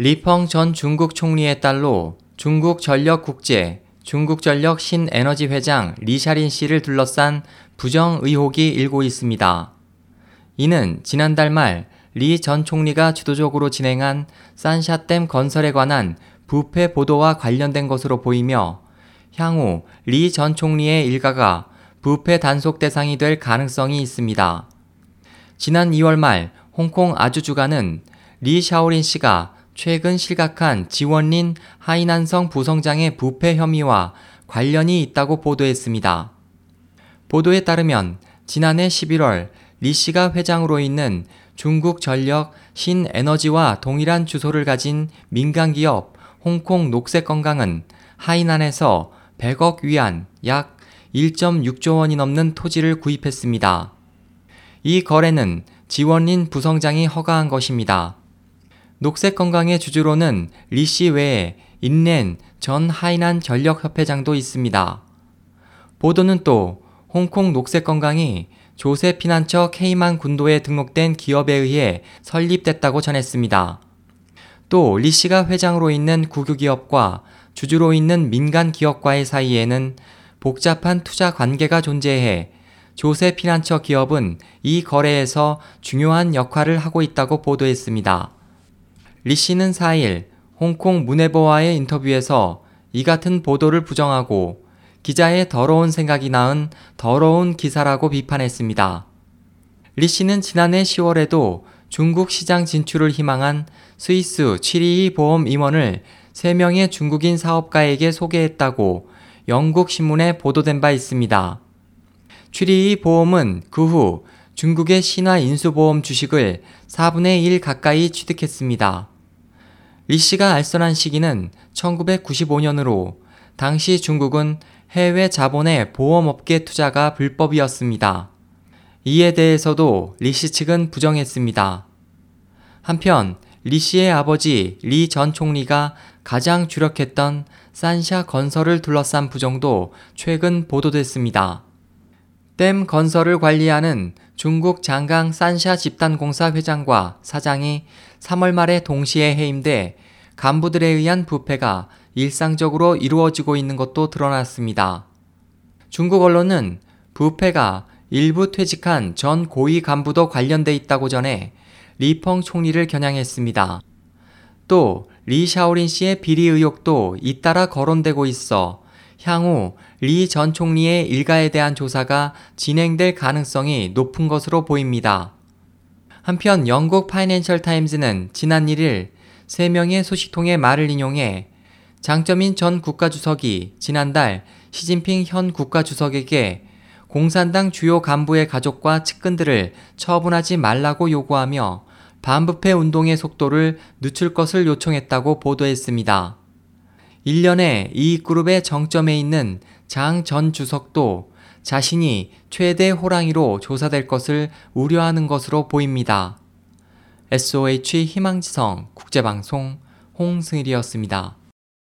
리펑 전 중국 총리의 딸로 중국 전력 국제, 중국 전력 신에너지 회장 리샤오린 씨를 둘러싼 부정 의혹이 일고 있습니다. 이는 지난달 말 리 전 총리가 주도적으로 진행한 산샤댐 건설에 관한 부패 보도와 관련된 것으로 보이며 향후 리 전 총리의 일가가 부패 단속 대상이 될 가능성이 있습니다. 지난 2월 말 홍콩 아주주가는 리 샤오린 씨가 최근 실각한 지원린 하이난성 부성장의 부패 혐의와 관련이 있다고 보도했습니다. 보도에 따르면 지난해 11월 리 씨가 회장으로 있는 중국 전력 신에너지와 동일한 주소를 가진 민간 기업 홍콩 녹색건강은 하이난에서 100억 위안 약 1.6조 원이 넘는 토지를 구입했습니다. 이 거래는 지원린 부성장이 허가한 것입니다. 녹색 건강의 주주로는 리씨 외에 인렌 전 하이난 전력협회장도 있습니다. 보도는 또 홍콩 녹색 건강이 조세 피난처 케이만 군도에 등록된 기업에 의해 설립됐다고 전했습니다. 또 리 씨가 회장으로 있는 국유기업과 주주로 있는 민간 기업과의 사이에는 복잡한 투자 관계가 존재해 조세 피난처 기업은 이 거래에서 중요한 역할을 하고 있다고 보도했습니다. 리 씨는 4일 홍콩 문해보와의 인터뷰에서 이 같은 보도를 부정하고 기자의 더러운 생각이 낳은 더러운 기사라고 비판했습니다. 리 씨는 지난해 10월에도 중국 시장 진출을 희망한 스위스 722 보험 임원을 3명의 중국인 사업가에게 소개했다고 영국 신문에 보도된 바 있습니다. 722 보험은 그후 중국의 신화 인수보험 주식을 4분의 1 가까이 취득했습니다. 리 씨가 알선한 시기는 1995년으로 당시 중국은 해외 자본의 보험업계 투자가 불법이었습니다. 이에 대해서도 리 씨 측은 부정했습니다. 한편 리 씨의 아버지 리 전 총리가 가장 주력했던 산샤 건설을 둘러싼 부정도 최근 보도됐습니다. 댐 건설을 관리하는 중국 장강 산샤 집단공사 회장과 사장이 3월 말에 동시에 해임돼 간부들에 의한 부패가 일상적으로 이루어지고 있는 것도 드러났습니다. 중국 언론은 부패가 일부 퇴직한 전 고위 간부도 관련돼 있다고 전해 리펑 총리를 겨냥했습니다. 또 리 샤오린 씨의 비리 의혹도 잇따라 거론되고 있어 향후 리 전 총리의 일가에 대한 조사가 진행될 가능성이 높은 것으로 보입니다. 한편 영국 파이낸셜 타임즈는 지난 1일 3명의 소식통의 말을 인용해 장점인 전 국가주석이 지난달 시진핑 현 국가주석에게 공산당 주요 간부의 가족과 측근들을 처분하지 말라고 요구하며 반부패 운동의 속도를 늦출 것을 요청했다고 보도했습니다. 1년에 이 그룹의 정점에 있는 장 전 주석도 자신이 최대 호랑이로 조사될 것을 우려하는 것으로 보입니다. SOH 희망지성 국제방송 홍승일이었습니다.